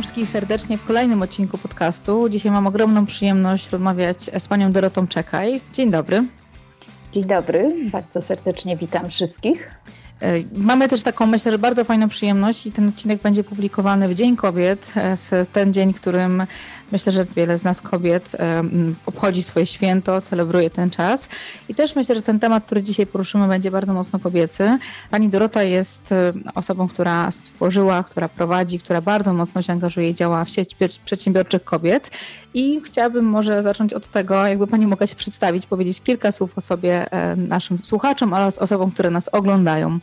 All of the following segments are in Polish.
Wszystkich serdecznie w kolejnym odcinku podcastu. Dzisiaj mam ogromną przyjemność rozmawiać z panią Dorotą Czekaj. Dzień dobry. Dzień dobry, bardzo serdecznie witam wszystkich. E, mamy też taką, myślę, że bardzo fajną przyjemność i ten odcinek będzie publikowany w Dzień Kobiet, e, w ten dzień, którym myślę, że wiele z nas kobiet e, obchodzi swoje święto, celebruje ten czas. I też myślę, że ten temat, który dzisiaj poruszymy, będzie bardzo mocno kobiecy. Pani Dorota jest osobą, która stworzyła, która prowadzi, która bardzo mocno się angażuje i działa w sieci przedsiębiorczych kobiet. I chciałabym może zacząć od tego, jakby Pani mogła się przedstawić, powiedzieć kilka słów o sobie naszym słuchaczom oraz osobom, które nas oglądają.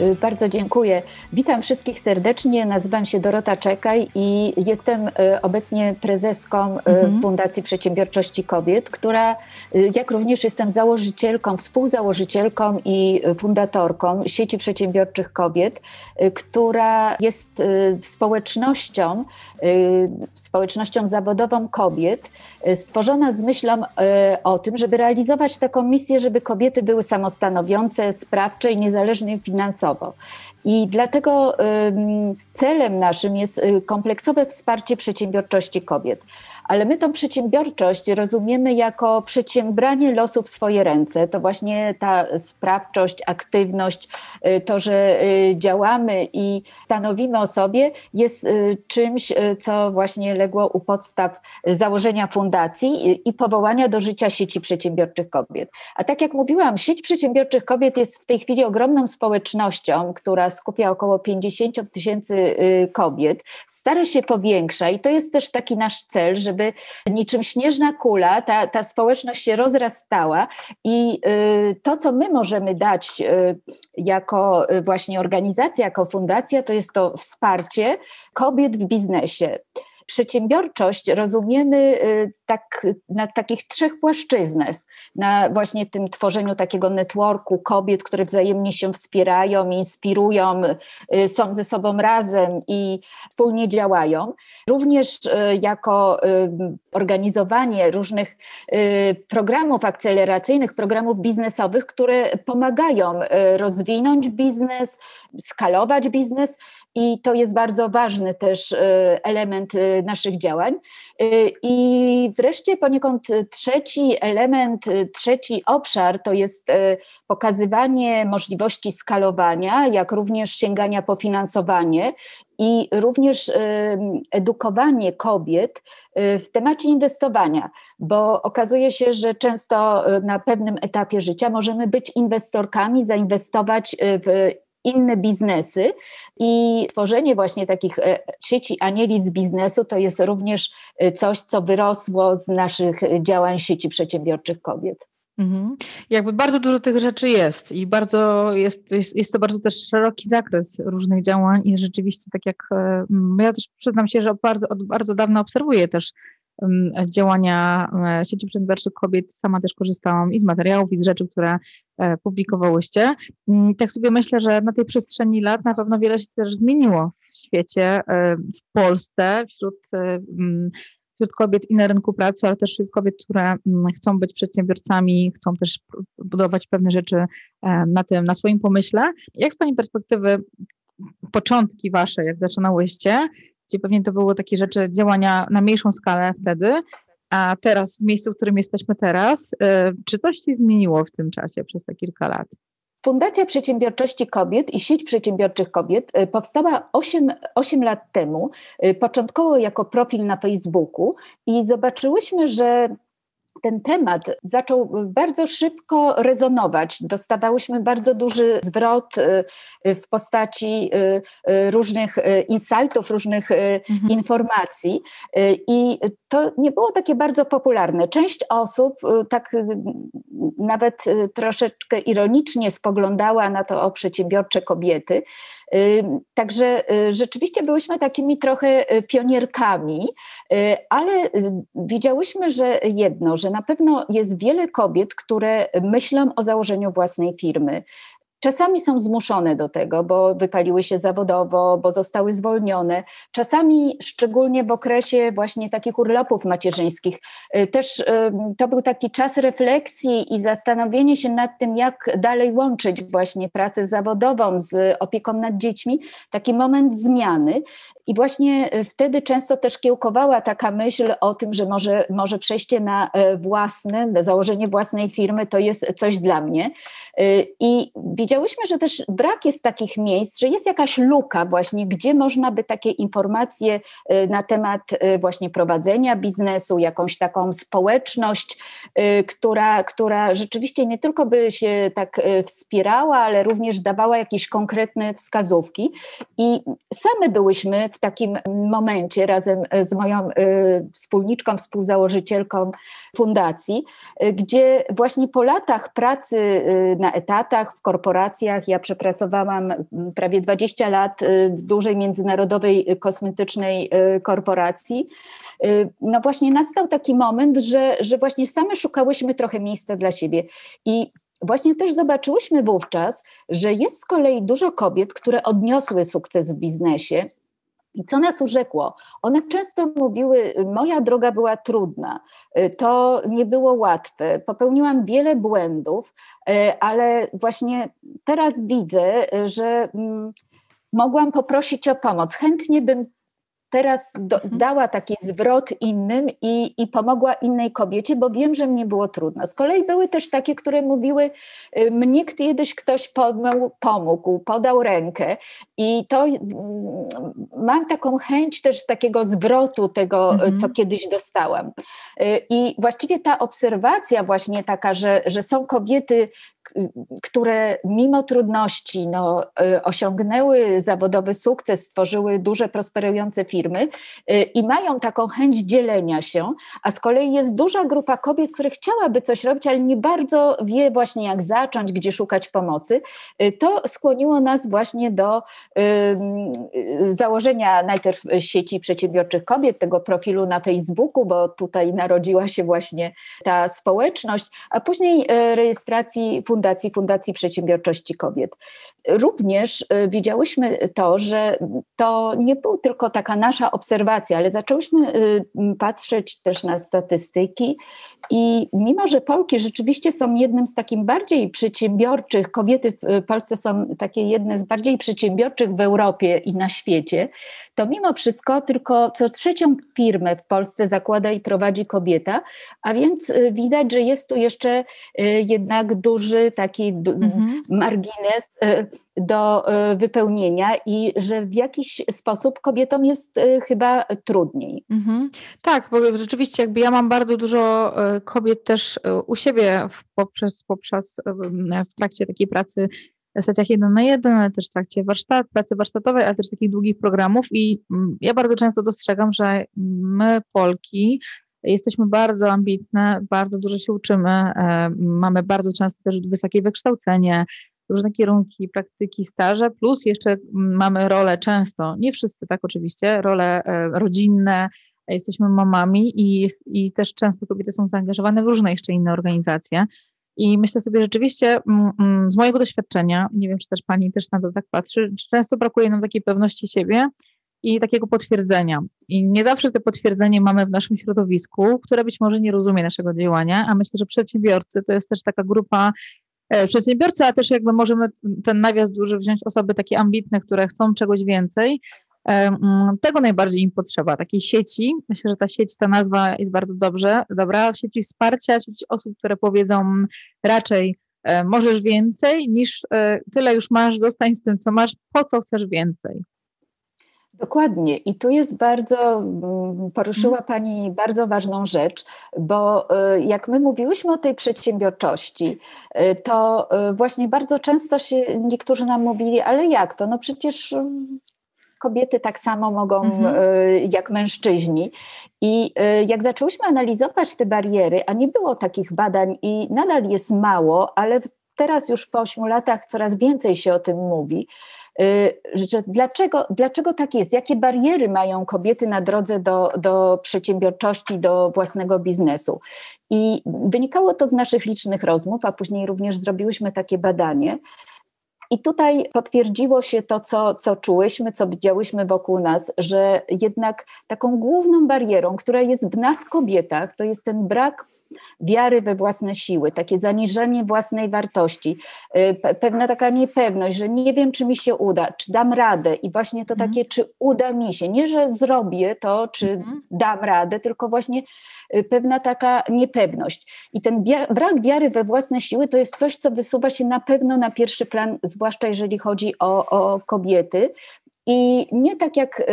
Y, bardzo dziękuję. Witam wszystkich serdecznie. Nazywam się Dorota Czekaj i jestem y, obecnie prezeską y, mhm. Fundacji Przedsiębiorczości Kobiet, która, jak również jestem założycielką, współzałożycielką i fundatorką sieci przedsiębiorczych kobiet, która jest społecznością, społecznością zawodową kobiet, stworzona z myślą o tym, żeby realizować taką misję, żeby kobiety były samostanowiące, sprawcze i niezależne finansowo I dlatego celem naszym jest y, kompleksowe wsparcie przedsiębiorczości kobiet ale my tą przedsiębiorczość rozumiemy jako przedsiębranie losu w swoje ręce. To właśnie ta sprawczość, aktywność, y, to, że y, działamy i stanowimy o sobie, jest y, czymś, co właśnie legło u podstaw założenia fundacji i powołania do życia sieci przedsiębiorczych kobiet. A tak jak mówiłam, sieć przedsiębiorczych kobiet jest w tej chwili ogromną społecznością, która skupia około 50 tysięcy kobiet. Stara się powiększa i to jest też taki nasz cel, żeby żeby niczym śnieżna kula ta, ta społeczność się rozrastała i y, to, co my możemy dać y, jako y, właśnie organizacja, jako fundacja, to jest to wsparcie kobiet w biznesie. Przedsiębiorczość rozumiemy tak, na takich trzech płaszczyznach. Na właśnie tym tworzeniu takiego networku kobiet, które wzajemnie się wspierają, inspirują, y, są ze sobą razem i wspólnie działają. Również y, jako organizowanie różnych programów akceleracyjnych, programów biznesowych, które pomagają rozwinąć biznes, skalować biznes i to jest bardzo ważny też element naszych działań. Y, I wreszcie poniekąd trzeci element, trzeci obszar to jest y, pokazywanie możliwości skalowania, jak również sięgania po finansowanie i również y, edukowanie kobiet w temacie inwestowania, bo okazuje się, że często na pewnym etapie życia możemy być inwestorkami, zainwestować w inne biznesy i tworzenie właśnie takich e, sieci anieli z biznesu to jest również e, coś, co wyrosło z naszych działań sieci przedsiębiorczych kobiet. Mhm. Jakby bardzo dużo tych rzeczy jest i bardzo jest, jest, jest to bardzo też szeroki zakres różnych działań i rzeczywiście tak jak e, ja też przyznam się, że bardzo, od bardzo dawna obserwuję też działania e, sieci przedsiębiorczych kobiet. Sama też korzystałam i z materiałów, i z rzeczy, które e, publikowałyście. Mm, tak sobie myślę, że na tej przestrzeni lat na pewno wiele się też zmieniło w świecie, e, w Polsce, wśród wśród kobiet i na rynku pracy, ale też wśród kobiet, które mm, chcą być przedsiębiorcami, chcą też budować pewne rzeczy na tym, na swoim pomyśle. Jak z Pani perspektywy początki Wasze, jak zaczynałyście, pewnie to były takie rzeczy, działania na mniejszą skalę wtedy, a teraz w miejscu, w którym jesteśmy teraz, y, czy coś się zmieniło w tym czasie przez te kilka lat? Fundacja Przedsiębiorczości Kobiet i Sieć Przedsiębiorczych Kobiet y, powstała 8, 8 lat temu, y, początkowo jako profil na Facebooku i zobaczyłyśmy, że ten temat zaczął bardzo szybko rezonować. Dostawałyśmy bardzo duży zwrot y, w postaci y, y, różnych insightów, różnych mhm. informacji i to nie było takie bardzo popularne. Część osób tak nawet troszeczkę ironicznie spoglądała na to o przedsiębiorcze kobiety. Także rzeczywiście byłyśmy takimi trochę pionierkami, ale widziałyśmy, że jedno, że na pewno jest wiele kobiet, które myślą o założeniu własnej firmy. Czasami są zmuszone do tego, bo wypaliły się zawodowo, bo zostały zwolnione. Czasami, szczególnie w okresie właśnie takich urlopów macierzyńskich, y, też y, to był taki czas refleksji i zastanowienie się nad tym, jak dalej łączyć właśnie pracę zawodową z opieką nad dziećmi, taki moment zmiany. I właśnie wtedy często też kiełkowała taka myśl o tym, że może, może przejście na własne, założenie własnej firmy to jest coś dla mnie. I widziałyśmy, że też brak jest takich miejsc, że jest jakaś luka właśnie, gdzie można by takie informacje y, na temat y, właśnie prowadzenia biznesu, jakąś taką społeczność, y, która, która rzeczywiście nie tylko by się tak wspierała, ale również dawała jakieś konkretne wskazówki. I same byłyśmy w takim momencie razem z moją wspólniczką, współzałożycielką fundacji, gdzie właśnie po latach pracy na etatach w korporacjach. Ja przepracowałam mm, prawie 20 lat y, w dużej międzynarodowej kosmetycznej y, korporacji. Y, no właśnie nastał taki moment, że, że właśnie same szukałyśmy trochę miejsca dla siebie. I Właśnie też zobaczyłyśmy wówczas, że jest z kolei dużo kobiet, które odniosły sukces w biznesie, i co nas urzekło? One często mówiły: Moja droga była trudna, y, to nie było łatwe, popełniłam wiele błędów, y, ale właśnie teraz widzę, y, że mm, mogłam poprosić o pomoc. Chętnie bym teraz do, mhm. dała taki zwrot innym i, i pomogła innej kobiecie, bo wiem, że mnie było trudno. Z kolei były też takie, które mówiły, y, mnie kiedyś ktoś pomógł, pomógł podał rękę i to mm, mam taką chęć też takiego zwrotu tego, mhm. co kiedyś dostałam. Y, I właściwie ta obserwacja właśnie taka, że, że są kobiety, które mimo trudności no, y, osiągnęły zawodowy sukces, stworzyły duże, prosperujące firmy y, i mają taką chęć dzielenia się, a z kolei jest duża grupa kobiet, które chciałaby coś robić, ale nie bardzo wie właśnie jak zacząć, gdzie szukać pomocy, y, to skłoniło nas właśnie do założenia najpierw sieci przedsiębiorczych kobiet, tego profilu na Facebooku, bo tutaj narodziła się właśnie ta społeczność, a później rejestracji Fundacji Fundacji Przedsiębiorczości Kobiet. Również y, widziałyśmy to, że to nie był tylko taka nasza obserwacja, ale zaczęłyśmy y, patrzeć też na statystyki i mimo, że Polki rzeczywiście są jednym z takich bardziej przedsiębiorczych, kobiety w Polsce są takie jedne z bardziej przedsiębiorczych w Europie i na świecie, to mimo wszystko tylko co trzecią firmę w Polsce zakłada i prowadzi kobieta, a więc y, widać, że jest tu jeszcze jednak duży taki mhm. margines do e, wypełnienia i że w jakiś sposób kobietom jest chyba trudniej. Mhm. Tak, bo rzeczywiście jakby ja mam bardzo dużo kobiet też u siebie poprzez, poprzez w trakcie takiej pracy w stacjach jeden na jeden, ale też w trakcie warsztat, pracy warsztatowej, ale też takich długich programów i mm, ja bardzo często dostrzegam, że my Polki jesteśmy bardzo ambitne, bardzo dużo się uczymy, mamy bardzo często też wysokie wykształcenie, różne kierunki, praktyki, staże, plus jeszcze mamy role często, nie wszyscy tak oczywiście, role e, rodzinne, jesteśmy mamami i, i też często kobiety są zaangażowane w różne jeszcze inne organizacje. I myślę sobie rzeczywiście z mojego doświadczenia, nie wiem, czy też pani też na to tak patrzy, często brakuje nam takiej pewności siebie i takiego potwierdzenia. I nie zawsze te potwierdzenie mamy w naszym środowisku, które być może nie rozumie naszego działania, a myślę, że przedsiębiorcy to jest też taka grupa E, przedsiębiorcy, a też jakby możemy ten nawias duży wziąć osoby takie ambitne, które chcą czegoś więcej. E, mm, tego najbardziej im potrzeba, takiej sieci. Myślę, że ta sieć, ta nazwa jest bardzo dobrze, dobra, sieci wsparcia, sieci osób, które powiedzą raczej e, możesz więcej niż tyle już masz, zostań z tym, co masz, po co chcesz więcej. Dokładnie. I tu jest bardzo, mm, poruszyła mhm. Pani bardzo ważną rzecz, bo y, jak my mówiłyśmy o tej przedsiębiorczości, to właśnie bardzo często się niektórzy nam mówili, ale jak to? No przecież kobiety tak samo mogą mhm. jak mężczyźni. I jak zaczęłyśmy analizować te bariery, a nie było takich badań i nadal jest mało, ale teraz już po ośmiu latach coraz więcej się o tym mówi, Y, że dlaczego, dlaczego tak jest? Jakie bariery mają kobiety na drodze do, do przedsiębiorczości, do własnego biznesu? I wynikało to z naszych licznych rozmów, a później również zrobiłyśmy takie badanie. I tutaj potwierdziło się to, co, co czułyśmy, co widziałyśmy wokół nas, że jednak taką główną barierą, która jest w nas kobietach, to jest ten brak wiary we własne siły, takie zaniżenie własnej wartości, y, pewna taka niepewność, że nie wiem, czy mi się uda, czy dam radę i właśnie to mhm. takie, czy uda mi się, nie, że zrobię to, czy mhm. dam radę, tylko właśnie y, pewna taka niepewność. I ten brak wiary we własne siły to jest coś, co wysuwa się na pewno na pierwszy plan, zwłaszcza jeżeli chodzi o, o kobiety, i nie tak jak y,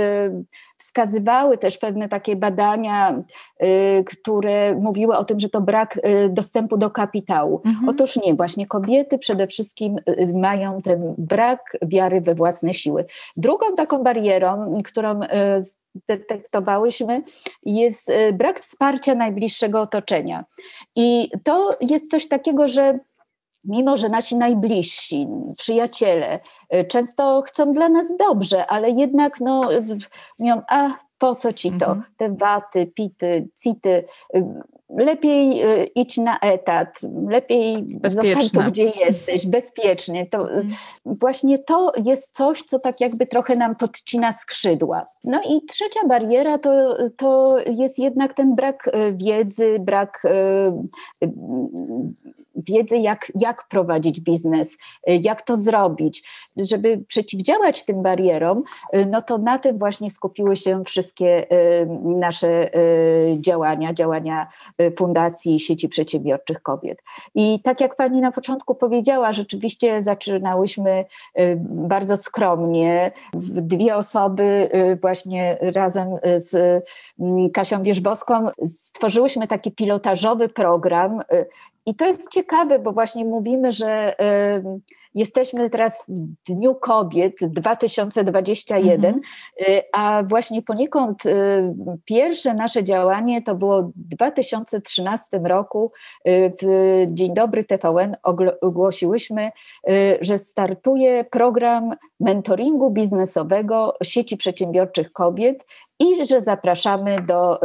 wskazywały też pewne takie badania, y, które mówiły o tym, że to brak y, dostępu do kapitału. Mhm. Otóż nie, właśnie kobiety przede wszystkim mają ten brak wiary we własne siły. Drugą taką barierą, którą detektowałyśmy, jest brak wsparcia najbliższego otoczenia. I to jest coś takiego, że mimo że nasi najbliżsi, przyjaciele y, często chcą dla nas dobrze, ale jednak no, y, mówią, a po co ci to? Mhm. Te waty, pity, city. Y, lepiej idź na etat, lepiej zostań tu, gdzie jesteś, bezpiecznie. To, mhm. Właśnie to jest coś, co tak jakby trochę nam podcina skrzydła. No i trzecia bariera to, to jest jednak ten brak wiedzy, brak wiedzy, jak, jak prowadzić biznes, y, jak to zrobić. Żeby przeciwdziałać tym barierom, y, no to na tym właśnie skupiły się wszystkie y, nasze działania, działania Fundacji Sieci Przedsiębiorczych Kobiet. I tak jak Pani na początku powiedziała, rzeczywiście zaczynałyśmy bardzo skromnie, dwie osoby właśnie razem z Kasią Wierzbowską stworzyłyśmy taki pilotażowy program i to jest ciekawe, bo właśnie mówimy, że y, jesteśmy teraz w Dniu Kobiet 2021, mhm. y, a właśnie poniekąd y, pierwsze nasze działanie to było w 2013 roku. Y, w Dzień Dobry TVN ogłosiłyśmy, że startuje program mentoringu biznesowego sieci przedsiębiorczych kobiet i że zapraszamy do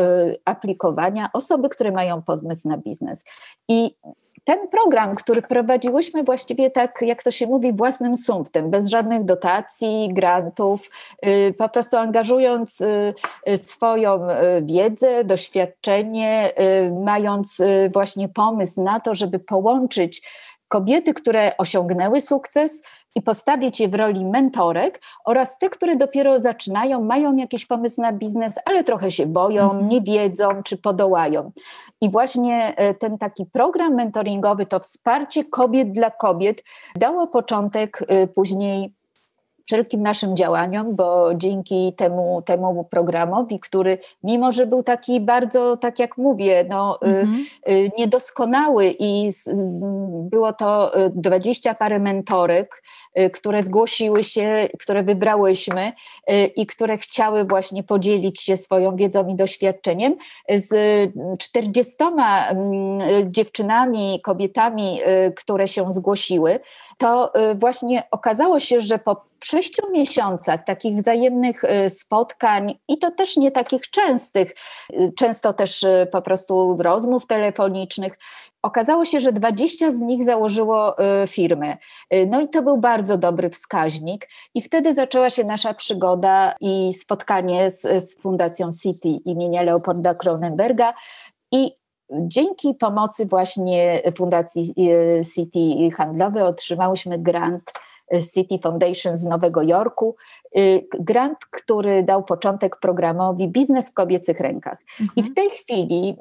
aplikowania osoby, które mają pomysł na biznes. I ten program, który prowadziłyśmy właściwie tak, jak to się mówi, własnym sumptem, bez żadnych dotacji, grantów, y, po prostu angażując y, swoją wiedzę, doświadczenie, mając właśnie pomysł na to, żeby połączyć kobiety, które osiągnęły sukces i postawić je w roli mentorek oraz te, które dopiero zaczynają, mają jakiś pomysł na biznes, ale trochę się boją, mhm. nie wiedzą czy podołają. I właśnie e, ten taki program mentoringowy, to wsparcie kobiet dla kobiet dało początek e, później wszelkim naszym działaniom, bo dzięki temu, temu programowi, który mimo, że był taki bardzo, tak jak mówię, no, y, mhm. y, niedoskonały i było to y, dwadzieścia parę mentorek, które zgłosiły się, które wybrałyśmy i które chciały właśnie podzielić się swoją wiedzą i doświadczeniem z czterdziestoma mm, dziewczynami, kobietami, które się zgłosiły, to właśnie okazało się, że po sześciu miesiącach takich wzajemnych y, spotkań i to też nie takich częstych, y, często też y, po prostu rozmów telefonicznych, okazało się, że 20 z nich założyło firmy. No i to był bardzo dobry wskaźnik. I wtedy zaczęła się nasza przygoda i spotkanie z, z Fundacją City imienia Leopolda Kronenberga. I dzięki pomocy właśnie Fundacji City Handlowej otrzymałyśmy grant City Foundation z Nowego Jorku, y, grant, który dał początek programowi Biznes w kobiecych rękach. Mhm. I w tej chwili,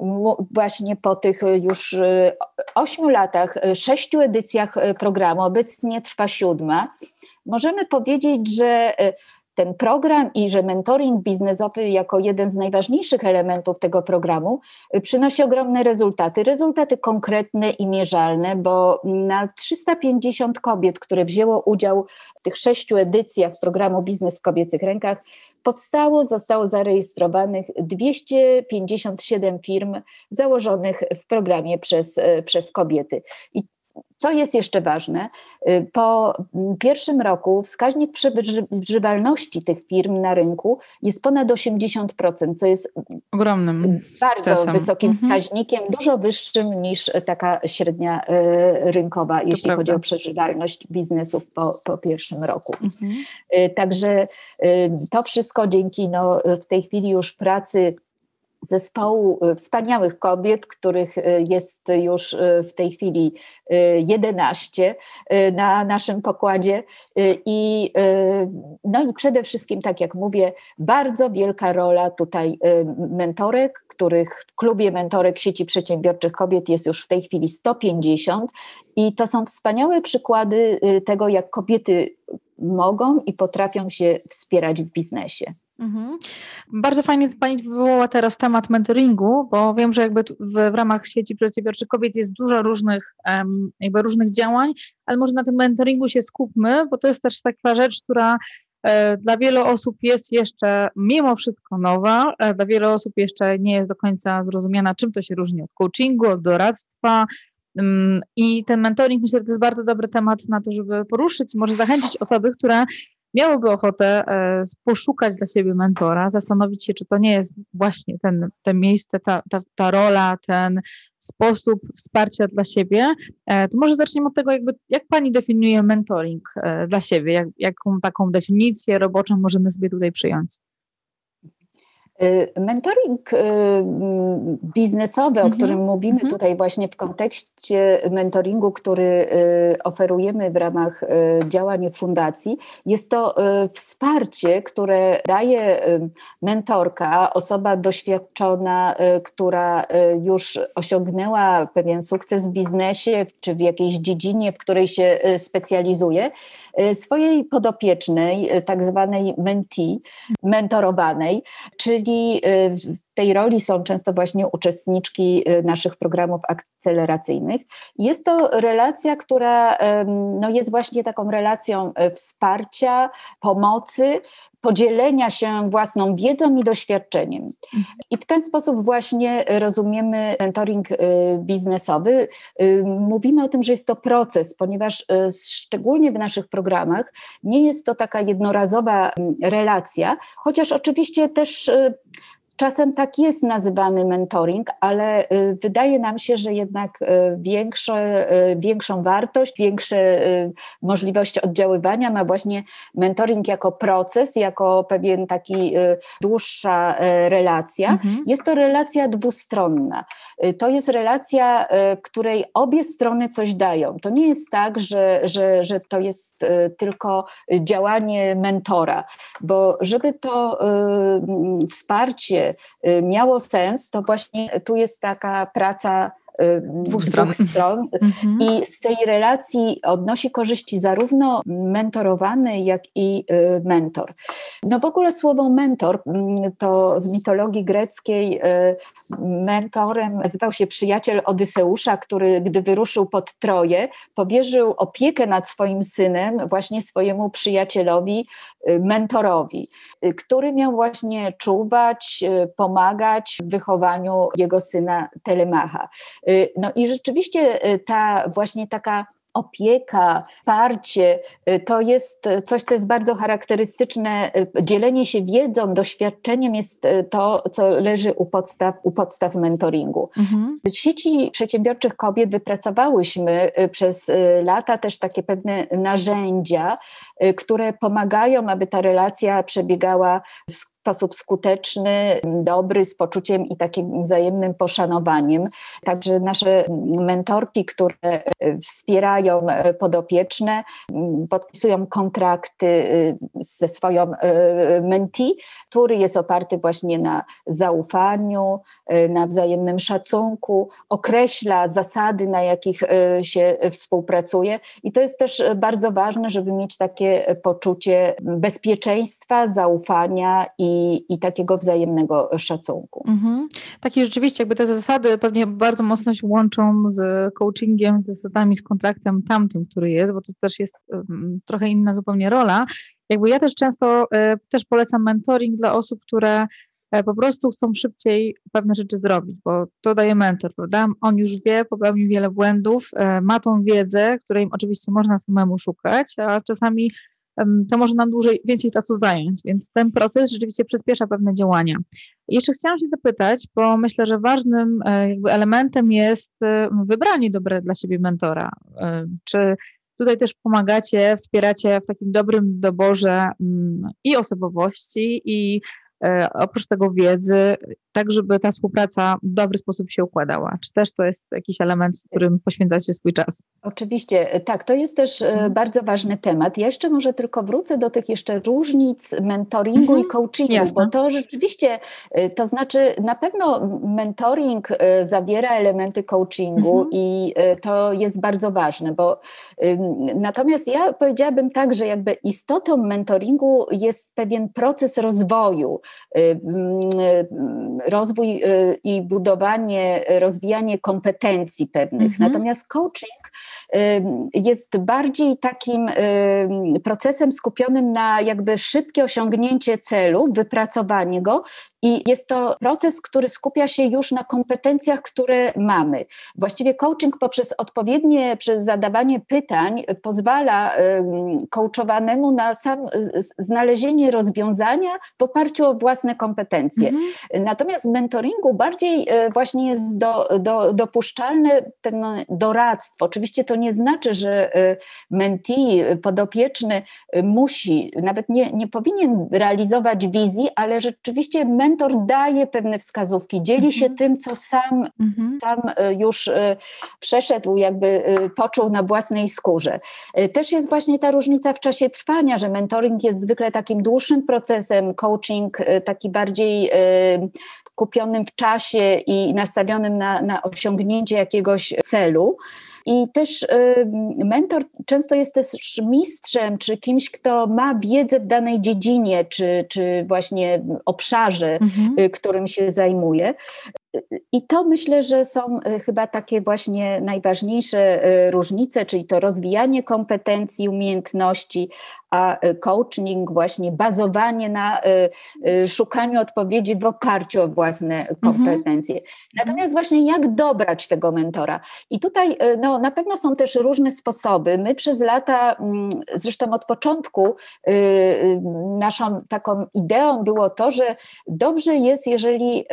właśnie po tych już y, ośmiu latach, y, sześciu edycjach programu, obecnie trwa siódma, możemy powiedzieć, że ten program i że mentoring biznesowy jako jeden z najważniejszych elementów tego programu y, przynosi ogromne rezultaty. Rezultaty konkretne i mierzalne, bo na 350 kobiet, które wzięło udział w tych sześciu edycjach programu Biznes w kobiecych rękach, powstało, zostało zarejestrowanych 257 firm założonych w programie przez, y, przez kobiety. I Co jest jeszcze ważne? Y, po pierwszym roku wskaźnik przeżywalności tych firm na rynku jest ponad 80%, co jest ogromnym, bardzo czasem. wysokim mhm. wskaźnikiem, dużo wyższym niż taka średnia y, rynkowa, to jeśli prawda. chodzi o przeżywalność biznesów po, po pierwszym roku. Mhm. Y, także to wszystko dzięki no, w tej chwili już pracy zespołu y, wspaniałych kobiet, których y, jest już y, w tej chwili 11 na naszym pokładzie. I, no i przede wszystkim, tak jak mówię, bardzo wielka rola tutaj mentorek, których w klubie mentorek sieci przedsiębiorczych kobiet jest już w tej chwili 150 i to są wspaniałe przykłady tego, jak kobiety mogą i potrafią się wspierać w biznesie. Mhm. Bardzo fajnie Pani wywołała teraz temat mentoringu, bo wiem, że jakby w, w ramach sieci przedsiębiorczych kobiet jest dużo różnych, um, jakby różnych działań, ale może na tym mentoringu się skupmy, bo to jest też taka rzecz, która e, dla wielu osób jest jeszcze mimo wszystko nowa, e, dla wielu osób jeszcze nie jest do końca zrozumiana, czym to się różni od coachingu, od doradztwa, um, i ten mentoring myślę, że to jest bardzo dobry temat na to, żeby poruszyć, może zachęcić osoby, które miałoby ochotę e, poszukać dla siebie mentora, zastanowić się, czy to nie jest właśnie ten, te miejsce, ta, ta, ta rola, ten sposób wsparcia dla siebie, e, to może zaczniemy od tego, jakby, jak Pani definiuje mentoring e, dla siebie, jak, jaką taką definicję roboczą możemy sobie tutaj przyjąć? Y, mentoring y, biznesowy, o którym mhm. mówimy mhm. tutaj właśnie w kontekście mentoringu, który y, oferujemy w ramach działań fundacji, jest to wsparcie, które daje mentorka, osoba doświadczona, która już osiągnęła pewien sukces w biznesie czy w jakiejś dziedzinie, w której się specjalizuje, swojej podopiecznej, tak zwanej mentee, mentorowanej, czyli i y, w tej roli są często właśnie uczestniczki y, naszych programów akceleracyjnych. Jest to relacja, która no, jest właśnie taką relacją y, wsparcia, pomocy, podzielenia się własną wiedzą i doświadczeniem. I w ten sposób właśnie rozumiemy mentoring biznesowy. Mówimy o tym, że jest to proces, ponieważ szczególnie w naszych programach nie jest to taka jednorazowa relacja, chociaż oczywiście też Czasem tak jest nazywany mentoring, ale y, wydaje nam się, że jednak y, większe, y, większą wartość, większe możliwości oddziaływania ma właśnie mentoring jako proces, jako pewien taki dłuższa relacja. Mhm. Jest to relacja dwustronna. To jest relacja, w której obie strony coś dają. To nie jest tak, że, że, że to jest tylko działanie mentora, bo żeby to wsparcie miało sens, to właśnie tu jest taka praca y, dwóch stron, dwóch stron. Mhm. i z tej relacji odnosi korzyści zarówno mentorowany, jak i y, mentor. No w ogóle słowo mentor mm, to z mitologii greckiej mentorem nazywał się przyjaciel Odyseusza, który gdy wyruszył pod Troję, powierzył opiekę nad swoim synem właśnie swojemu przyjacielowi Y, mentorowi, y, który miał właśnie czuwać, y, pomagać w wychowaniu jego syna Telemacha. No i rzeczywiście ta właśnie taka opieka, wsparcie to jest coś, co jest bardzo charakterystyczne. Dzielenie się wiedzą, doświadczeniem jest to, co leży u podstaw, u podstaw mentoringu. Mhm. W sieci przedsiębiorczych kobiet wypracowałyśmy przez lata też takie pewne narzędzia, które pomagają, aby ta relacja przebiegała w sposób skuteczny, dobry, z poczuciem i takim wzajemnym poszanowaniem. Także nasze mentorki, które e, wspierają e, podopieczne, podpisują kontrakty ze swoją mentee, który jest oparty właśnie na zaufaniu, na wzajemnym szacunku, określa zasady, na jakich się współpracuje. I to jest też bardzo ważne, żeby mieć takie poczucie bezpieczeństwa, zaufania i i, takiego wzajemnego szacunku. Mhm. Takie rzeczywiście, jakby te zasady pewnie bardzo mocno się łączą z coachingiem, z zasadami, z kontraktem tamtym, który jest, bo to też jest trochę inna zupełnie rola. Jakby ja też często y, też polecam mentoring dla osób, które po prostu chcą szybciej pewne rzeczy zrobić, bo to daje mentor, prawda? On już wie, popełnił wiele błędów, ma tą wiedzę, której oczywiście można samemu szukać, a czasami to może nam dłużej, więcej czasu zająć, więc ten proces rzeczywiście przyspiesza pewne działania. Jeszcze chciałam się zapytać, bo myślę, że ważnym e, jakby elementem jest e, wybranie dobre dla siebie mentora. E, czy tutaj też pomagacie, wspieracie w takim dobrym doborze mm, i osobowości, i E, oprócz tego wiedzy, tak żeby ta współpraca w dobry sposób się układała? Czy też to jest jakiś element, w którym poświęcacie swój czas? Oczywiście, tak, to jest też e, mhm. bardzo ważny temat. Ja jeszcze może tylko wrócę do tych jeszcze różnic mentoringu mhm. i coachingu, Jasne. bo to rzeczywiście, e, to znaczy na pewno mentoring zawiera elementy coachingu mhm. i to jest bardzo ważne, bo natomiast ja powiedziałabym tak, że jakby istotą mentoringu jest pewien proces rozwoju, rozwój y, i budowanie, rozwijanie kompetencji pewnych. Mhm. Natomiast coaching jest bardziej takim procesem skupionym na jakby szybkie osiągnięcie celu, wypracowanie go i jest to proces, który skupia się już na kompetencjach, które mamy. Właściwie coaching poprzez odpowiednie, przez zadawanie pytań pozwala coachowanemu na sam znalezienie rozwiązania w oparciu o własne kompetencje. Mhm. Natomiast w mentoringu bardziej e, właśnie jest do, do, dopuszczalne pewne doradztwo. Oczywiście to nie znaczy, że e, mentee, podopieczny musi, nawet nie, nie powinien realizować wizji, ale rzeczywiście mentor daje pewne wskazówki, dzieli się mhm. tym, co sam, mhm. sam e, już przeszedł, jakby poczuł na własnej skórze. Też jest właśnie ta różnica w czasie trwania, że mentoring jest zwykle takim dłuższym procesem, coaching taki bardziej kupionym w czasie i nastawionym na, na osiągnięcie jakiegoś celu. I też y, mentor często jest też mistrzem, czy kimś, kto ma wiedzę w danej dziedzinie, czy, czy właśnie obszarze, mhm. Y, którym się zajmuje. I to myślę, że są y, chyba takie właśnie najważniejsze y, różnice, czyli to rozwijanie kompetencji, umiejętności, a y, coaching, właśnie bazowanie na szukaniu odpowiedzi w oparciu o własne mhm. kompetencje. Mhm. Natomiast właśnie jak dobrać tego mentora? I tutaj no, na pewno są też różne sposoby. My przez lata, mm, zresztą od początku, naszą taką ideą było to, że dobrze jest, jeżeli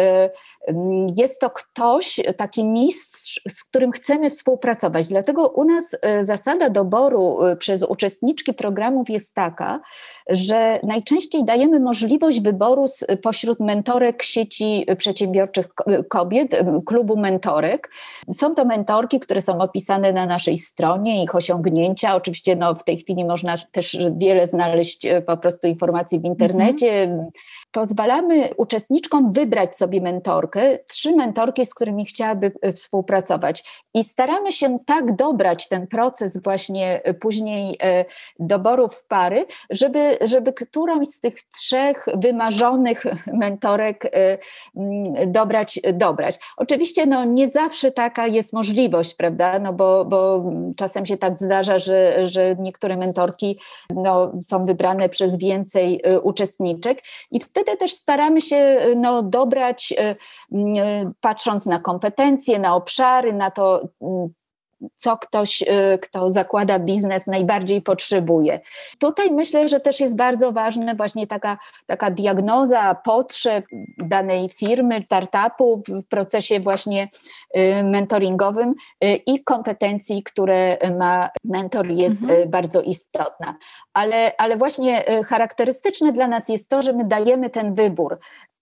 jest to ktoś, taki mistrz, z którym chcemy współpracować. Dlatego u nas e, zasada doboru e, przez uczestniczki programów jest taka, że najczęściej dajemy możliwość wyboru pośród mentorek sieci przedsiębiorczych kobiet, klubu mentorek. Są to mentorki, które są opisane na naszej stronie, ich osiągnięcia. Oczywiście no, w tej chwili można też wiele znaleźć po prostu informacji w internecie. Mhm pozwalamy uczestniczkom wybrać sobie mentorkę, trzy mentorki, z którymi chciałaby e, współpracować. I staramy się tak dobrać ten proces właśnie e, później e, doborów pary, żeby, żeby którąś z tych trzech wymarzonych mentorek dobrać. dobrać. Oczywiście no, nie zawsze taka jest możliwość, prawda, no bo, bo czasem się tak zdarza, że, że niektóre mentorki no, są wybrane przez więcej uczestniczek i wtedy wtedy też staramy się y, no, dobrać, y, y, patrząc na kompetencje, na obszary, na to, co ktoś, kto zakłada biznes, najbardziej potrzebuje. Tutaj myślę, że też jest bardzo ważna właśnie taka, taka diagnoza potrzeb danej firmy, startupu w procesie właśnie mentoringowym i kompetencji, które ma mentor jest mhm. bardzo istotna. Ale, ale właśnie charakterystyczne dla nas jest to, że my dajemy ten wybór.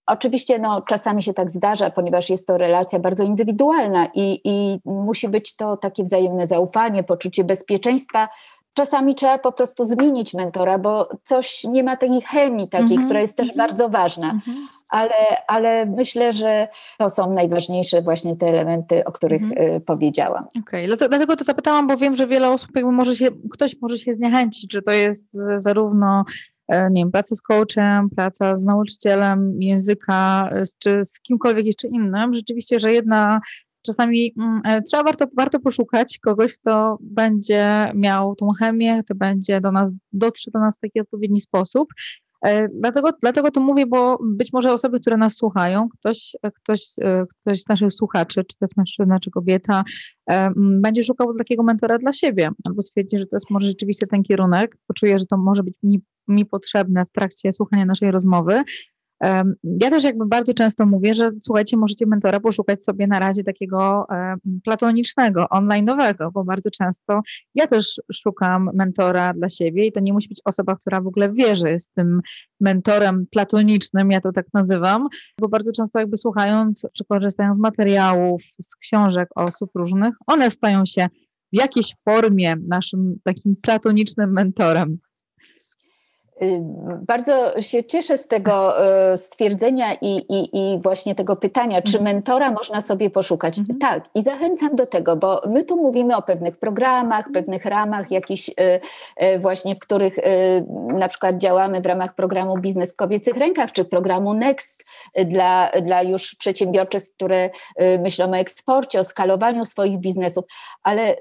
Oczywiście no, czasami się tak zdarza, ponieważ jest to relacja bardzo indywidualna i, i musi być to takie wzajemne zaufanie, poczucie bezpieczeństwa. Czasami trzeba po prostu zmienić mentora, bo coś nie ma takiej chemii takiej, mm -hmm. która jest też mm -hmm. bardzo ważna. Mm -hmm. Ale, ale myślę, że to są najważniejsze właśnie te elementy, o których y, powiedziałam. Okej, okay. dlatego to zapytałam, bo wiem, że wiele osób jakby może się, ktoś może się zniechęcić, że to jest zarówno nie wiem, praca z coachem, praca z nauczycielem języka, czy z kimkolwiek jeszcze innym, rzeczywiście, że jedna czasami mm, e, trzeba warto, warto poszukać kogoś, kto będzie miał tą chemię, kto będzie do nas, dotrze do nas w taki odpowiedni sposób. E, dlatego, dlatego to mówię, bo być może osoby, które nas słuchają, ktoś, ktoś, e, ktoś z naszych słuchaczy, czy to jest mężczyzna, czy kobieta, będzie szukał takiego mentora dla siebie, albo stwierdzi, że to jest może rzeczywiście ten kierunek, poczuje, że to może być mi, mi potrzebne w trakcie słuchania naszej rozmowy, ja też jakby bardzo często mówię, że słuchajcie, możecie mentora poszukać sobie na razie takiego platonicznego, online'owego, bo bardzo często ja też szukam mentora dla siebie i to nie musi być osoba, która w ogóle wie, że jest tym mentorem platonicznym, ja to tak nazywam, bo bardzo często jakby słuchając czy korzystając z materiałów, z książek osób różnych, one stają się w jakiejś formie naszym takim platonicznym mentorem. Y, bardzo się cieszę z tego y, stwierdzenia i, i, i właśnie tego pytania, czy mhm. mentora można sobie poszukać. Mhm. Tak, i zachęcam do tego, bo my tu mówimy o pewnych programach, mhm. pewnych ramach, jakichś y, właśnie, w których na przykład działamy w ramach programu Biznes w kobiecych rękach, czy programu Next dla, dla już przedsiębiorczych, które myślą o eksporcie, o skalowaniu swoich biznesów, ale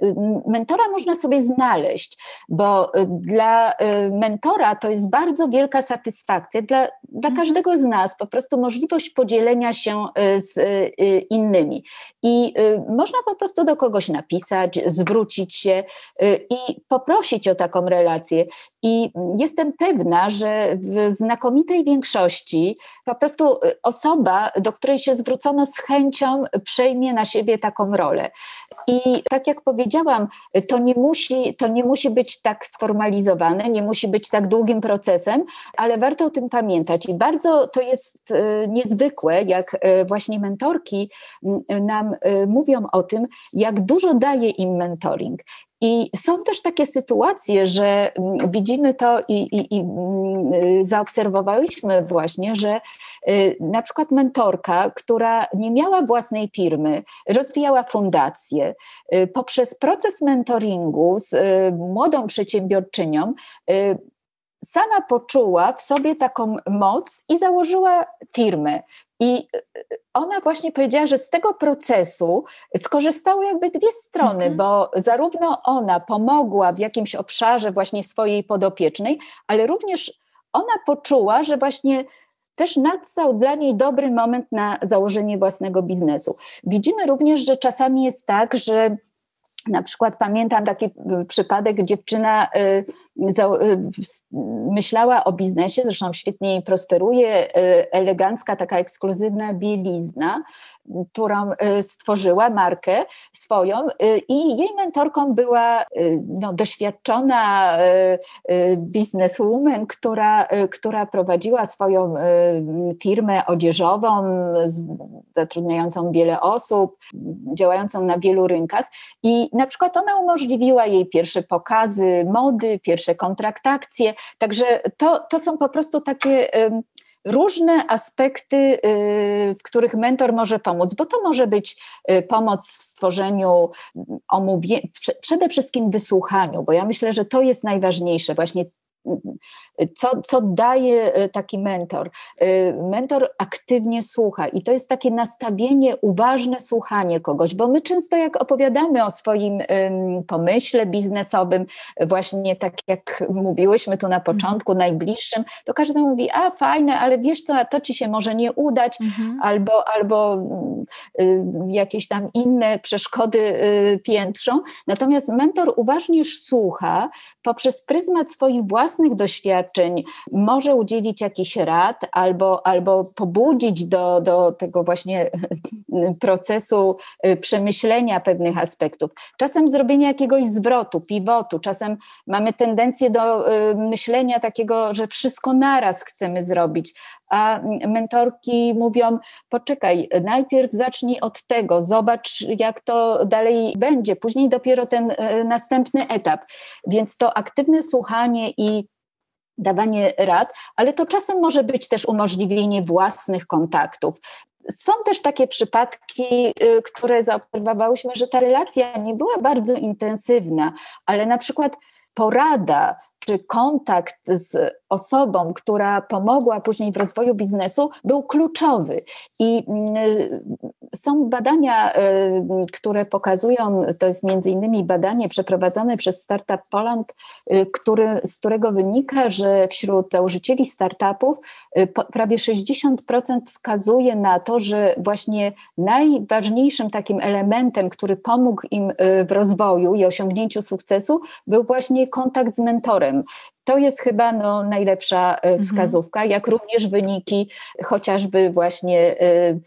mentora można sobie znaleźć, bo dla mentora to jest bardzo wielka satysfakcja dla, dla mhm. każdego z nas, po prostu możliwość podzielenia się y, z y, y, innymi. I można po prostu do kogoś napisać, zwrócić się i poprosić o taką relację. I jestem pewna, że w znakomitej większości po prostu osoba, do której się zwrócono z chęcią, przejmie na siebie taką rolę. I tak jak powiedziałam, to nie musi, to nie musi być tak sformalizowane, nie musi być tak długim procesem, ale warto o tym pamiętać. I bardzo to jest e, niezwykłe, jak e, właśnie mentorki nam e, mówią o tym, jak dużo daje im mentoring. I są też takie sytuacje, że widzimy to i, i, i, zaobserwowałyśmy właśnie, że na przykład mentorka, która nie miała własnej firmy, rozwijała fundację, poprzez proces mentoringu z młodą przedsiębiorczynią, sama poczuła w sobie taką moc i założyła firmę. I y, y, ona właśnie powiedziała, że z tego procesu skorzystały jakby dwie strony, mhm. bo zarówno ona pomogła w jakimś obszarze właśnie swojej podopiecznej, ale również ona poczuła, że właśnie też nastał dla niej dobry moment na założenie własnego biznesu. Widzimy również, że czasami jest tak, że na przykład pamiętam taki y, przypadek, dziewczyna myślała o biznesie, zresztą świetnie prosperuje, elegancka, taka ekskluzywna bielizna którą y, stworzyła, markę swoją y, i jej mentorką była y, no, doświadczona bizneswoman, która, która prowadziła swoją firmę odzieżową, zatrudniającą wiele osób, działającą na wielu rynkach. I na przykład ona umożliwiła jej pierwsze pokazy mody, pierwsze kontraktacje, także to, to są po prostu takie różne aspekty, y, w których mentor może pomóc, bo to może być y, pomoc w stworzeniu omówienia, przede wszystkim wysłuchaniu, bo ja myślę, że to jest najważniejsze, właśnie co, co daje e, taki mentor? E, mentor aktywnie słucha i to jest takie nastawienie, uważne słuchanie kogoś, bo my często jak opowiadamy o swoim pomyśle biznesowym, właśnie tak jak mówiłyśmy tu na mhm. początku, mhm. najbliższym, to każdy mówi, a fajne, ale wiesz co, to ci się może nie udać, mhm. albo, albo y, jakieś tam inne przeszkody y, piętrzą. Natomiast mentor uważnie słucha poprzez pryzmat swoich własnych własnych doświadczeń może udzielić jakiś rad albo, albo pobudzić do, do tego właśnie procesu y, przemyślenia pewnych aspektów. Czasem zrobienia jakiegoś zwrotu, pivotu, czasem mamy tendencję do y, myślenia takiego, że wszystko naraz chcemy zrobić, a mentorki mówią: poczekaj, najpierw zacznij od tego, zobacz, jak to dalej będzie, później dopiero ten e, następny etap. Więc to aktywne słuchanie i dawanie rad, ale to czasem może być też umożliwienie własnych kontaktów. Są też takie przypadki, y, które zaobserwowałyśmy, że ta relacja nie była bardzo intensywna, ale na przykład porada czy kontakt z osobą, która pomogła później w rozwoju biznesu, był kluczowy. I mm, są badania, y, które pokazują, to jest między innymi badanie przeprowadzone przez Startup Poland, y, który, z którego wynika, że wśród założycieli startupów y, prawie 60% wskazuje na to, że właśnie najważniejszym takim elementem, który pomógł im w rozwoju i osiągnięciu sukcesu, był właśnie kontakt z mentorem. To jest chyba no, najlepsza e, mhm. wskazówka, jak również wyniki chociażby właśnie e,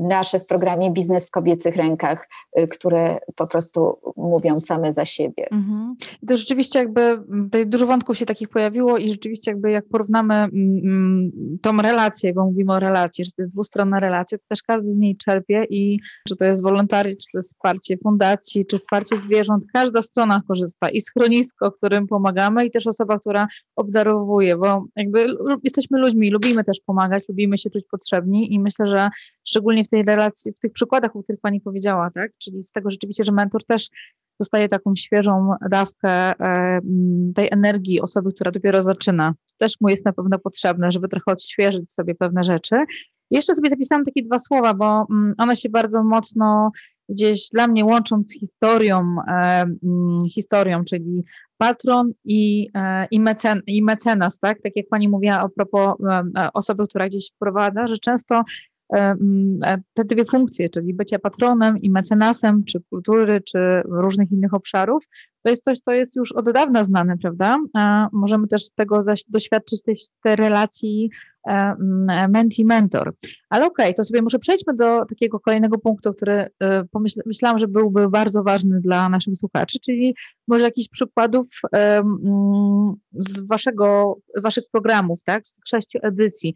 nasze w programie Biznes w kobiecych rękach, e, które po prostu mówią same za siebie. Mhm. To rzeczywiście jakby tutaj dużo wątków się takich pojawiło i rzeczywiście jakby jak porównamy mm, mm, tą relację, bo mówimy o relacji, że to jest dwustronna relacja, to też każdy z niej czerpie i czy to jest wolontariat, czy to jest wsparcie fundacji, czy wsparcie zwierząt, każda strona korzysta i schronisko, którym pomagamy i też osoba, która obdarowuje, bo jakby jesteśmy ludźmi, lubimy też pomagać, lubimy się czuć potrzebni i myślę, że szczególnie w tej relacji, w tych przykładach, o których Pani powiedziała, tak, czyli z tego rzeczywiście, że mentor też dostaje taką świeżą dawkę e, tej energii osoby, która dopiero zaczyna. To też mu jest na pewno potrzebne, żeby trochę odświeżyć sobie pewne rzeczy. Jeszcze sobie zapisałam takie dwa słowa, bo one się bardzo mocno gdzieś dla mnie łączą z historią, e, historią, czyli patron i, e, i, mecen, i mecenas, tak? Tak jak pani mówiła a propos e, e, osoby, która gdzieś wprowadza, że często te dwie funkcje, czyli bycia patronem i mecenasem, czy kultury, czy różnych innych obszarów, to jest coś, co jest już od dawna znane, prawda? A możemy też tego doświadczyć tej, tej relacji E, menti-mentor. Ale okej, okay, to sobie może przejdźmy do takiego kolejnego punktu, który e, pomyśl, myślałam, że byłby bardzo ważny dla naszych słuchaczy, czyli może jakichś przykładów z waszego, waszych programów, tak, z sześciu edycji.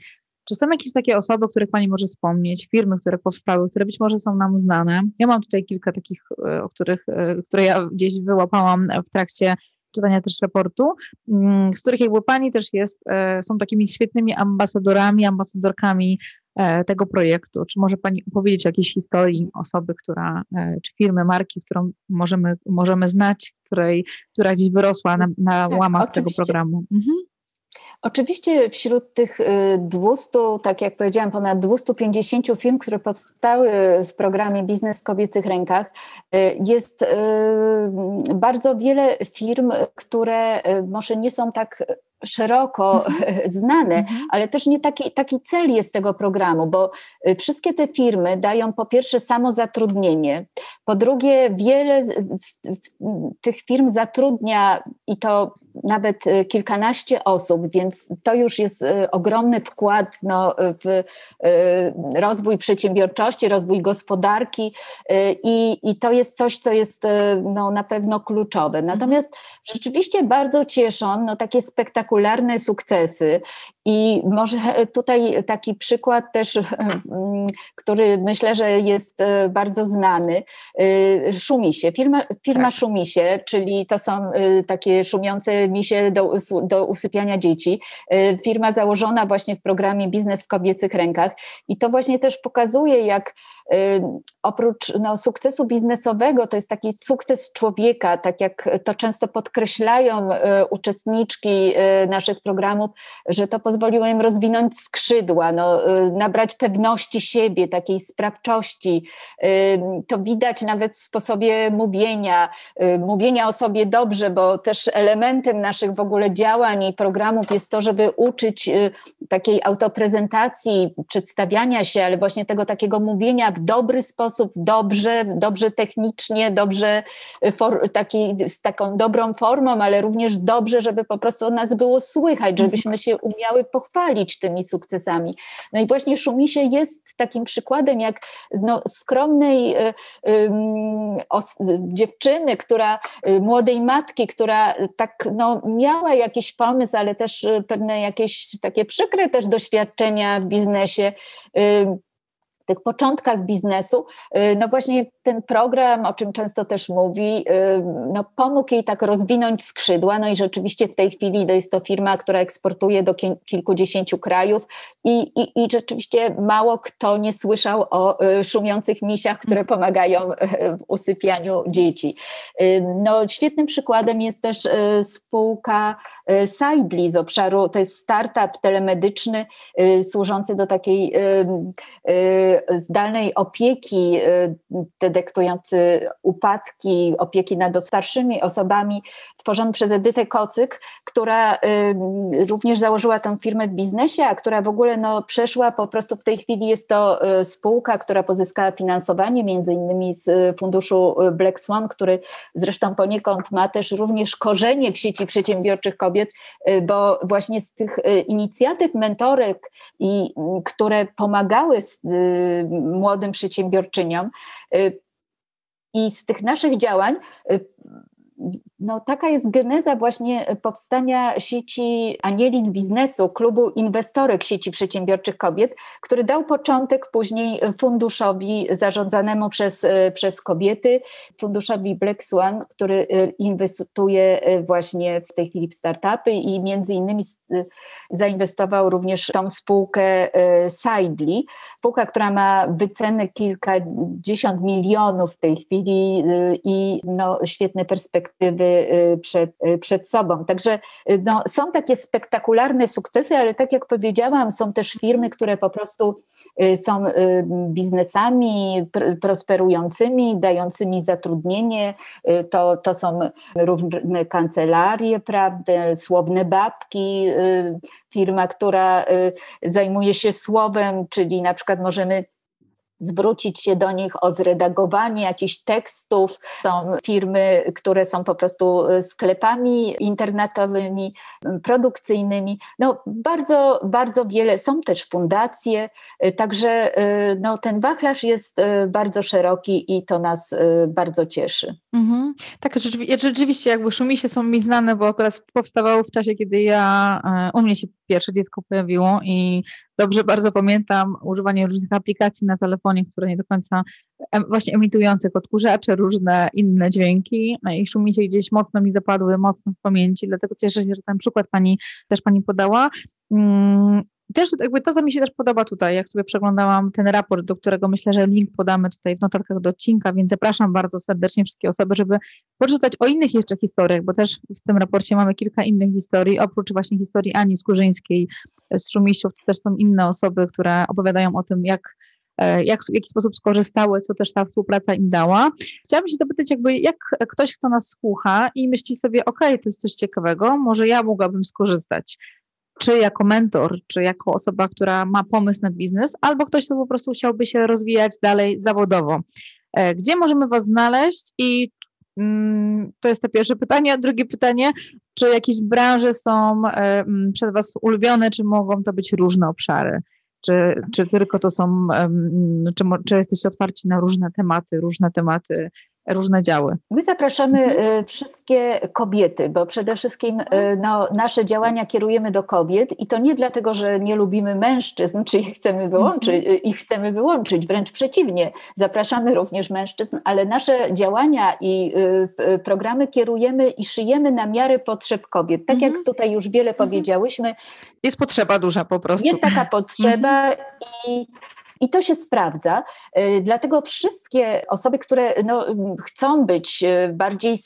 Czy są jakieś takie osoby, o których Pani może wspomnieć, firmy, które powstały, które być może są nam znane? Ja mam tutaj kilka takich, e, o których, które ja gdzieś wyłapałam w trakcie czytania też raportu, mm, z których jakby pani też jest, e, są takimi świetnymi ambasadorami, ambasadorkami e, tego projektu. Czy może pani opowiedzieć o jakiejś historii osoby, która, e, czy firmy, marki, którą możemy, możemy znać, której, która gdzieś wyrosła na, na tak, łamach oczywiście. tego programu? Mhm. Oczywiście wśród tych 200, y, tak jak powiedziałam, ponad 250 firm, które powstały w programie Biznes w kobiecych rękach, y, jest y, bardzo wiele firm, które może nie są tak szeroko mhm. znane, mhm. ale też nie taki, taki cel jest tego programu, bo wszystkie te firmy dają po pierwsze samo zatrudnienie, po drugie wiele tych firm zatrudnia i to nawet y, kilkanaście osób, więc to już jest y, ogromny wkład no, w y, rozwój przedsiębiorczości, rozwój gospodarki i, i to jest coś, co jest no, na pewno kluczowe. Natomiast rzeczywiście bardzo cieszą no, takie spektakularne sukcesy i może tutaj taki przykład też, który myślę, że jest bardzo znany, szumi się, firma, firma tak. szumi się, czyli to są takie szumiące misie do, do usypiania dzieci. Firma założona właśnie w programie Biznes w kobiecych rękach i to właśnie też pokazuje, jak oprócz no, sukcesu biznesowego, to jest taki sukces człowieka, tak jak to często podkreślają uczestniczki naszych programów, że to pozwoliło im rozwinąć skrzydła, no, nabrać pewności siebie, takiej sprawczości. To widać nawet w sposobie mówienia, mówienia o sobie dobrze, bo też elementem naszych w ogóle działań i programów jest to, żeby uczyć y, takiej autoprezentacji, przedstawiania się, ale właśnie tego takiego mówienia w dobry sposób, dobrze, dobrze technicznie, dobrze y, for, taki, z taką dobrą formą, ale również dobrze, żeby po prostu o nas było słychać, mhm. żebyśmy się umiały pochwalić tymi sukcesami. No i właśnie Szumisie jest takim przykładem, jak no, skromnej y, y, os, dziewczyny, która, y, młodej matki, która tak no, miała jakiś pomysł, ale też y, pewne jakieś takie przykre też doświadczenia w biznesie tych początkach biznesu, y, no właśnie ten program, o czym często też mówi, y, no pomógł jej tak rozwinąć skrzydła, no i rzeczywiście w tej chwili to jest to firma, która eksportuje do kilkudziesięciu krajów i, i, i rzeczywiście mało kto nie słyszał o y, szumiących misiach, które pomagają w usypianiu dzieci. No świetnym przykładem jest też spółka Sidely z obszaru, to jest startup telemedyczny służący do takiej zdalnej opieki y, detektujący upadki, opieki nad starszymi osobami, tworzony przez Edytę Kocyk, która y, również założyła tę firmę w biznesie, a która w ogóle no, przeszła po prostu w tej chwili jest to y, spółka, która pozyskała finansowanie między innymi z funduszu Black Swan, który zresztą poniekąd ma też również korzenie w sieci przedsiębiorczych kobiet, bo właśnie z tych inicjatyw mentorek, i, które pomagały młodym przedsiębiorczyniom. Y, I z tych naszych działań y, no, taka jest geneza właśnie powstania sieci Anieli z biznesu, klubu inwestorek sieci przedsiębiorczych kobiet, który dał początek później funduszowi zarządzanemu przez, przez kobiety, funduszowi Black Swan, który inwestuje właśnie w tej chwili w startupy i między innymi zainwestował również w tą spółkę Sidely, spółka, która ma wycenę kilkadziesiąt milionów w tej chwili i no, świetne perspektywy przed, y, przed sobą. Także y, no, są takie spektakularne sukcesy, ale tak jak powiedziałam, są też firmy, które po prostu są biznesami prosperującymi, dającymi zatrudnienie. To, to są różne kancelarie, prawda, słowne babki, firma, która zajmuje się słowem, czyli na przykład możemy zwrócić się do nich o zredagowanie jakichś tekstów. Są firmy, które są po prostu e, sklepami internetowymi, produkcyjnymi. No, bardzo, bardzo wiele. Są też fundacje, e, także e, no, ten wachlarz jest bardzo szeroki i to nas bardzo cieszy. Mhm. Tak, rzeczywiście jakby Szumisie są mi znane, bo akurat powstawało w czasie, kiedy ja, u mnie się pierwsze dziecko pojawiło i dobrze bardzo pamiętam używanie różnych aplikacji na telefonie, które nie do końca właśnie emitujących odkurzacze, różne inne dźwięki no i szumi się gdzieś mocno mi zapadły, mocno w pamięci, dlatego cieszę się, że ten przykład pani też pani podała. Mm, też jakby to, co mi się też podoba tutaj, jak sobie przeglądałam ten raport, do którego myślę, że link podamy tutaj w notatkach do odcinka, więc zapraszam bardzo serdecznie wszystkie osoby, żeby poczytać o innych jeszcze historiach, bo też w tym raporcie mamy kilka innych historii, oprócz właśnie historii Ani Skurzyńskiej z Szumisiów, to też są inne osoby, które opowiadają o tym, jak e, jak, w jaki sposób skorzystały, co też ta współpraca im dała. Chciałabym się zapytać, jakby jak ktoś, kto nas słucha i myśli sobie, ok, to jest coś ciekawego, może ja mogłabym skorzystać czy jako mentor, czy jako osoba, która ma pomysł na biznes, albo ktoś, kto po prostu chciałby się rozwijać dalej zawodowo. E, gdzie możemy Was znaleźć i mm, to jest to pierwsze pytanie. A drugie pytanie, czy jakieś branże są e, mm, przez Was ulubione, czy mogą to być różne obszary? Czy, czy tylko to są, czy, czy jesteście otwarci na różne tematy, różne tematy różne działy? My zapraszamy mhm. Y, wszystkie kobiety, bo przede wszystkim y, no, nasze działania kierujemy do kobiet i to nie dlatego, że nie lubimy mężczyzn, czy ich chcemy wyłączyć, mhm. Y, ich chcemy wyłączyć, wręcz przeciwnie. Zapraszamy również mężczyzn, ale nasze działania i programy kierujemy i szyjemy na miarę potrzeb kobiet. Tak jak mhm. tutaj już wiele powiedziałyśmy. Jest potrzeba duża po prostu. Jest taka potrzeba i i to się sprawdza. Y, dlatego wszystkie osoby, które no, chcą być y, bardziej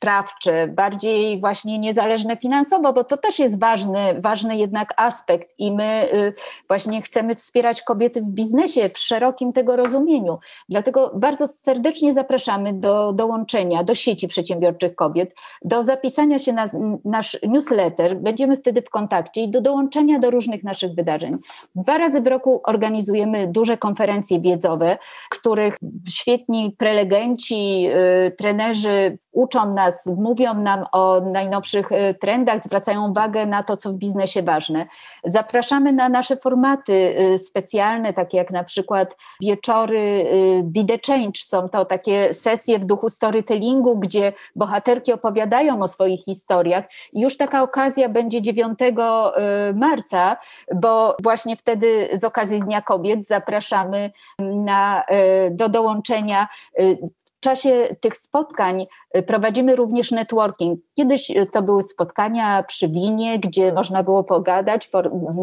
sprawcze, bardziej właśnie niezależne finansowo, bo to też jest ważny, ważny jednak aspekt i my y, właśnie chcemy wspierać kobiety w biznesie w szerokim tego rozumieniu. Dlatego bardzo serdecznie zapraszamy do dołączenia do sieci przedsiębiorczych kobiet, do zapisania się na nasz newsletter, będziemy wtedy w kontakcie i do dołączenia do różnych naszych wydarzeń. Dwa razy w roku organizujemy duże konferencje wiedzowe, których świetni prelegenci, y, trenerzy uczą nas nas, mówią nam o najnowszych y, trendach, zwracają uwagę na to, co w biznesie ważne. Zapraszamy na nasze formaty y, specjalne, takie jak na przykład wieczory Be the Change. Są to takie sesje w duchu storytellingu, gdzie bohaterki opowiadają o swoich historiach. Już taka okazja będzie 9 marca, bo właśnie wtedy z okazji Dnia Kobiet zapraszamy na, do dołączenia w czasie tych spotkań y, prowadzimy również networking. Kiedyś y, to były spotkania przy winie, gdzie można było pogadać,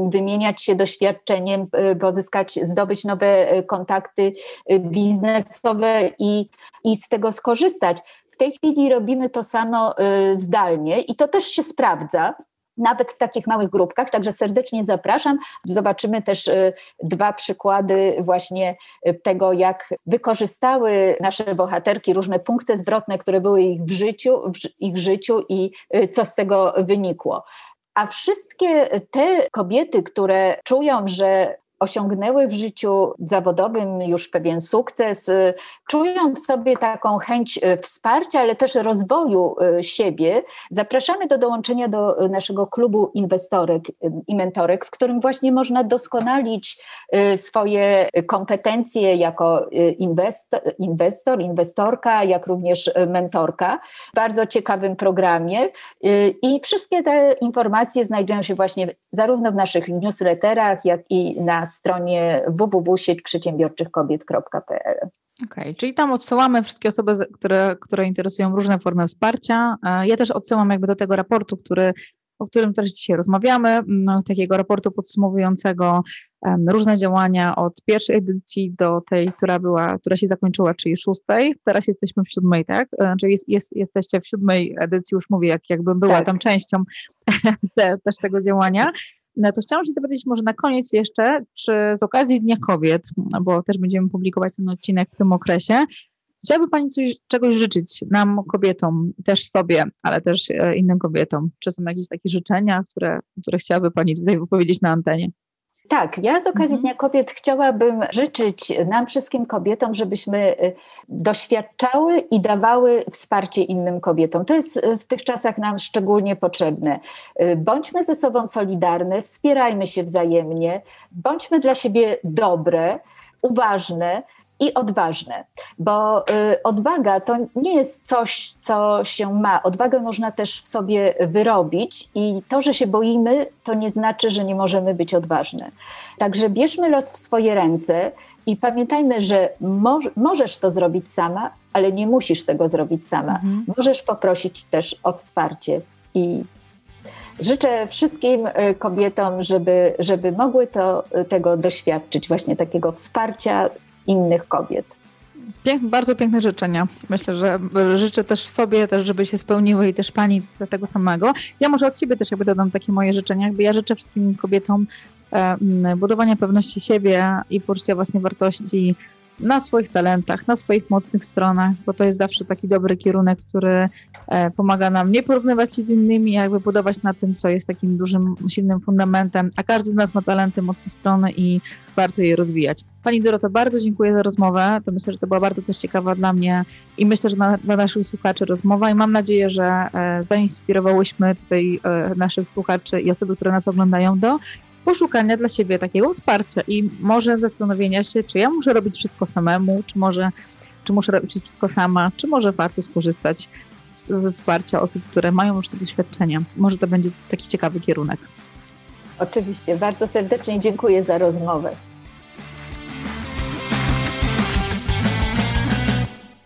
wymieniać się doświadczeniem, y, pozyskać, zdobyć nowe kontakty biznesowe i, i z tego skorzystać. W tej chwili robimy to samo zdalnie i to też się sprawdza nawet w takich małych grupkach, także serdecznie zapraszam. Zobaczymy też y, dwa przykłady właśnie y, tego, jak wykorzystały nasze bohaterki różne punkty zwrotne, które były ich w życiu, w ich życiu i y, co z tego wynikło. A wszystkie te kobiety, które czują, że osiągnęły w życiu zawodowym już pewien sukces, y, czują w sobie taką chęć y, wsparcia, ale też rozwoju y, siebie, zapraszamy do dołączenia do naszego klubu inwestorek i mentorek, w którym właśnie można doskonalić swoje kompetencje jako inwestor, inwestor inwestorka, jak również mentorka. W bardzo ciekawym programie i wszystkie te informacje znajdują się właśnie zarówno w naszych newsletterach, jak i na stronie www.sieć-przedsiębiorczych-kobiet.pl. Okej, okay, czyli tam odsyłamy wszystkie osoby, które, które interesują różne formy wsparcia. E, ja też odsyłam jakby do tego raportu, który, o którym też dzisiaj rozmawiamy, no, takiego raportu podsumowującego um, różne działania od pierwszej edycji do tej, która była, która się zakończyła, czyli szóstej. Teraz jesteśmy w siódmej, tak? E, czyli jest, jest, jesteście w siódmej edycji, już mówię, jak, jakbym była tak. tam częścią te, też tego działania. No to chciałam się zapytać może na koniec jeszcze, czy z okazji Dnia Kobiet, bo też będziemy publikować ten odcinek w tym okresie, chciałaby Pani coś, czegoś życzyć nam, kobietom, też sobie, ale też e, innym kobietom? Czy są jakieś takie życzenia, które, które chciałaby Pani tutaj wypowiedzieć na antenie? Tak, ja z okazji mhm. Dnia Kobiet chciałabym życzyć nam wszystkim kobietom, żebyśmy y, doświadczały i dawały wsparcie innym kobietom. To jest y, w tych czasach nam szczególnie potrzebne. Y, bądźmy ze sobą solidarne, wspierajmy się wzajemnie, bądźmy dla siebie dobre, uważne i odważne, bo y, odwaga to nie jest coś, co się ma. Odwagę można też w sobie wyrobić i to, że się boimy, to nie znaczy, że nie możemy być odważne. Także bierzmy los w swoje ręce i pamiętajmy, że mo możesz to zrobić sama, ale nie musisz tego zrobić sama. Mhm. Możesz poprosić też o wsparcie i Życzę wszystkim y, kobietom, żeby, żeby mogły to, tego doświadczyć, właśnie takiego wsparcia, innych kobiet. Pięk, bardzo piękne życzenia. Myślę, że życzę też sobie, też żeby się spełniły i też pani tego samego. Ja może od siebie też jakby dodam takie moje życzenia. Jakby ja życzę wszystkim kobietom e, budowania pewności siebie i poczucia własnej wartości, na swoich talentach, na swoich mocnych stronach, bo to jest zawsze taki dobry kierunek, który e, pomaga nam nie porównywać się z innymi, jakby budować na tym, co jest takim dużym, silnym fundamentem, a każdy z nas ma talenty, mocne strony i warto je rozwijać. Pani Doroto, bardzo dziękuję za rozmowę. To myślę, że to była bardzo też ciekawa dla mnie i myślę, że na, dla naszych słuchaczy rozmowa i mam nadzieję, że e, zainspirowałyśmy tutaj e, naszych słuchaczy i osoby, które nas oglądają do poszukania dla siebie takiego wsparcia i może zastanowienia się, czy ja muszę robić wszystko samemu, czy może czy muszę robić wszystko sama, czy może warto skorzystać ze wsparcia osób, które mają już te doświadczenia. Może to będzie taki ciekawy kierunek. Oczywiście, bardzo serdecznie dziękuję za rozmowę.